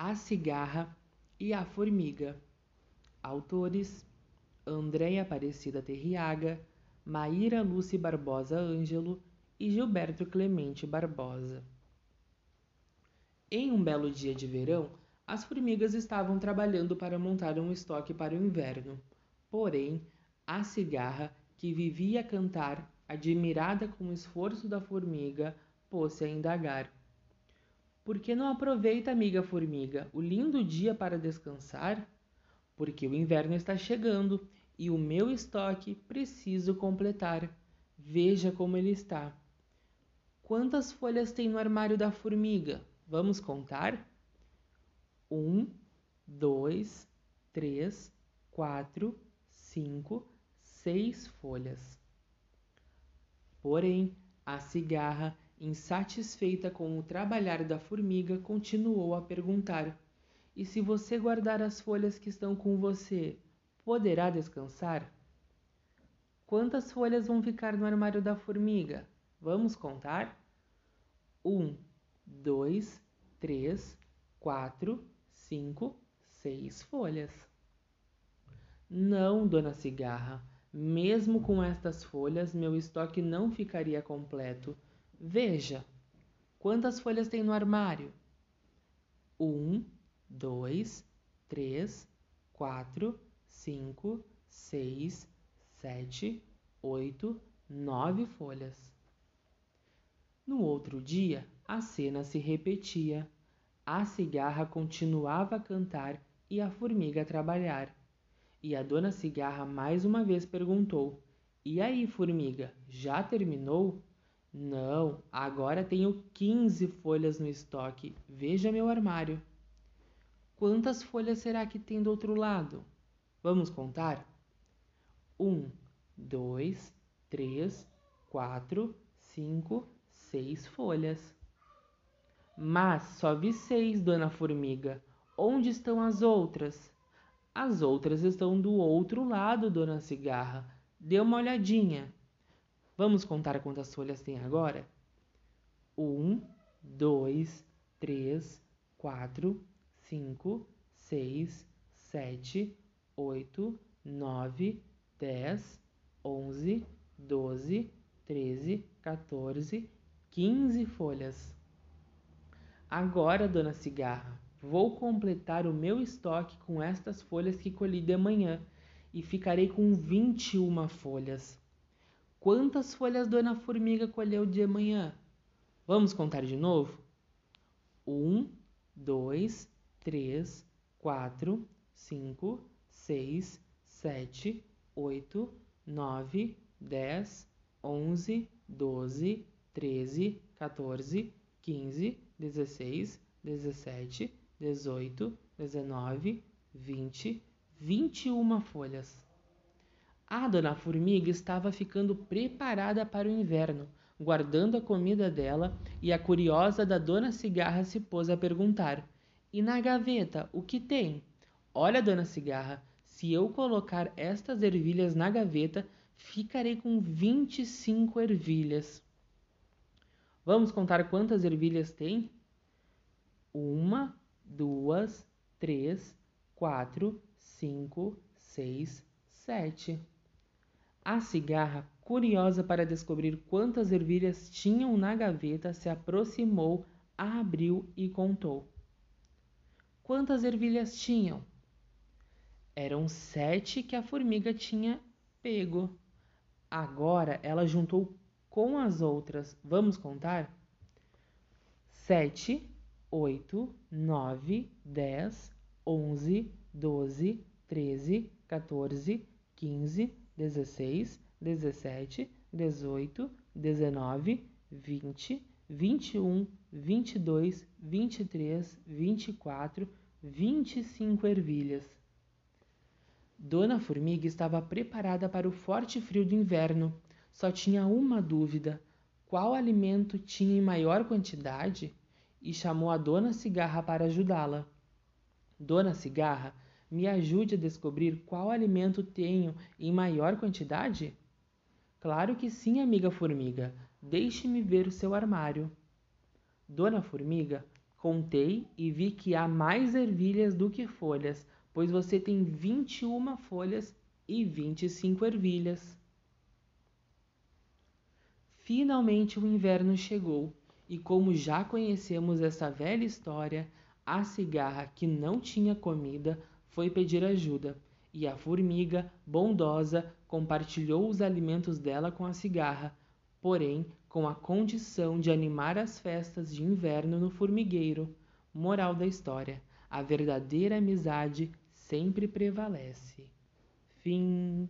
A Cigarra e a Formiga. Autores: Andréia Aparecida Terriaga, Maíra Lúcia Barbosa Ângelo e Gilberto Clemente Barbosa. Em um belo dia de verão, as formigas estavam trabalhando para montar um estoque para o inverno. Porém, a cigarra, que vivia a cantar, admirada com o esforço da formiga, pôs-se a indagar. Por que não aproveita, amiga formiga, o lindo dia para descansar? Porque o inverno está chegando e o meu estoque preciso completar. Veja como ele está. Quantas folhas tem no armário da formiga? Vamos contar? Um, dois, três, quatro, cinco, seis folhas. Porém, a cigarra, insatisfeita com o trabalhar da formiga, continuou a perguntar: E se você guardar as folhas que estão com você, poderá descansar? Quantas folhas vão ficar no armário da formiga? Vamos contar? Um, dois, três, quatro, cinco, seis folhas. Não, dona Cigarra, mesmo com estas folhas, meu estoque não ficaria completo. Veja, quantas folhas tem no armário? Um, dois, três, quatro, cinco, seis, sete, oito, nove folhas. No outro dia, a cena se repetia. A cigarra continuava a cantar e a formiga a trabalhar. E a dona Cigarra mais uma vez perguntou: E aí, formiga, já terminou? Não, agora tenho 15 folhas no estoque. Veja meu armário. Quantas folhas será que tem do outro lado? Vamos contar? Um, dois, três, quatro, cinco, seis folhas. Mas só vi seis, dona Formiga. Onde estão as outras? As outras estão do outro lado, dona Cigarra. Dê uma olhadinha. Vamos contar quantas folhas tem agora? Um, dois, três, quatro, cinco, seis, sete, oito, nove, dez, onze, doze, treze, 14, 15 folhas. Agora, dona Cigarra, vou completar o meu estoque com estas folhas que colhi de manhã e ficarei com 21 folhas. Quantas folhas dona Formiga colheu de manhã? Vamos contar de novo? Um, dois, três, quatro, cinco, seis, sete, oito, nove, dez, onze, doze, treze, 14, 15, 16, 17, 18, 19, 20, 21 folhas. A dona Formiga estava ficando preparada para o inverno, guardando a comida dela, e a curiosa da dona Cigarra se pôs a perguntar: E na gaveta, o que tem? Olha, dona Cigarra, se eu colocar estas ervilhas na gaveta, ficarei com 25 ervilhas. Vamos contar quantas ervilhas tem? Uma, duas, três, quatro, cinco, seis, sete. A cigarra, curiosa para descobrir quantas ervilhas tinham na gaveta, se aproximou, abriu e contou. Quantas ervilhas tinham? Eram sete que a formiga tinha pego. Agora ela juntou com as outras. Vamos contar? Sete, oito, nove, dez, onze, doze, treze, 14, 15, 16, 17, 18, 19, 20, 21, 22, 23, 24, 25 ervilhas. Dona Formiga estava preparada para o forte frio do inverno. Só tinha uma dúvida: qual alimento tinha em maior quantidade? E chamou a Dona Cigarra para ajudá-la. Dona Cigarra, me ajude a descobrir qual alimento tenho em maior quantidade? Claro que sim, amiga formiga. Deixe-me ver o seu armário. Dona Formiga Contei e vi que há mais ervilhas do que folhas, pois você tem vinte e uma folhas e vinte e cinco ervilhas. Finalmente o inverno chegou, e como já conhecemos essa velha história, a cigarra, que não tinha comida, foi pedir ajuda, e a formiga, bondosa, compartilhou os alimentos dela com a cigarra, porém com a condição de animar as festas de inverno no formigueiro. Moral da história: a verdadeira amizade sempre prevalece. Fim.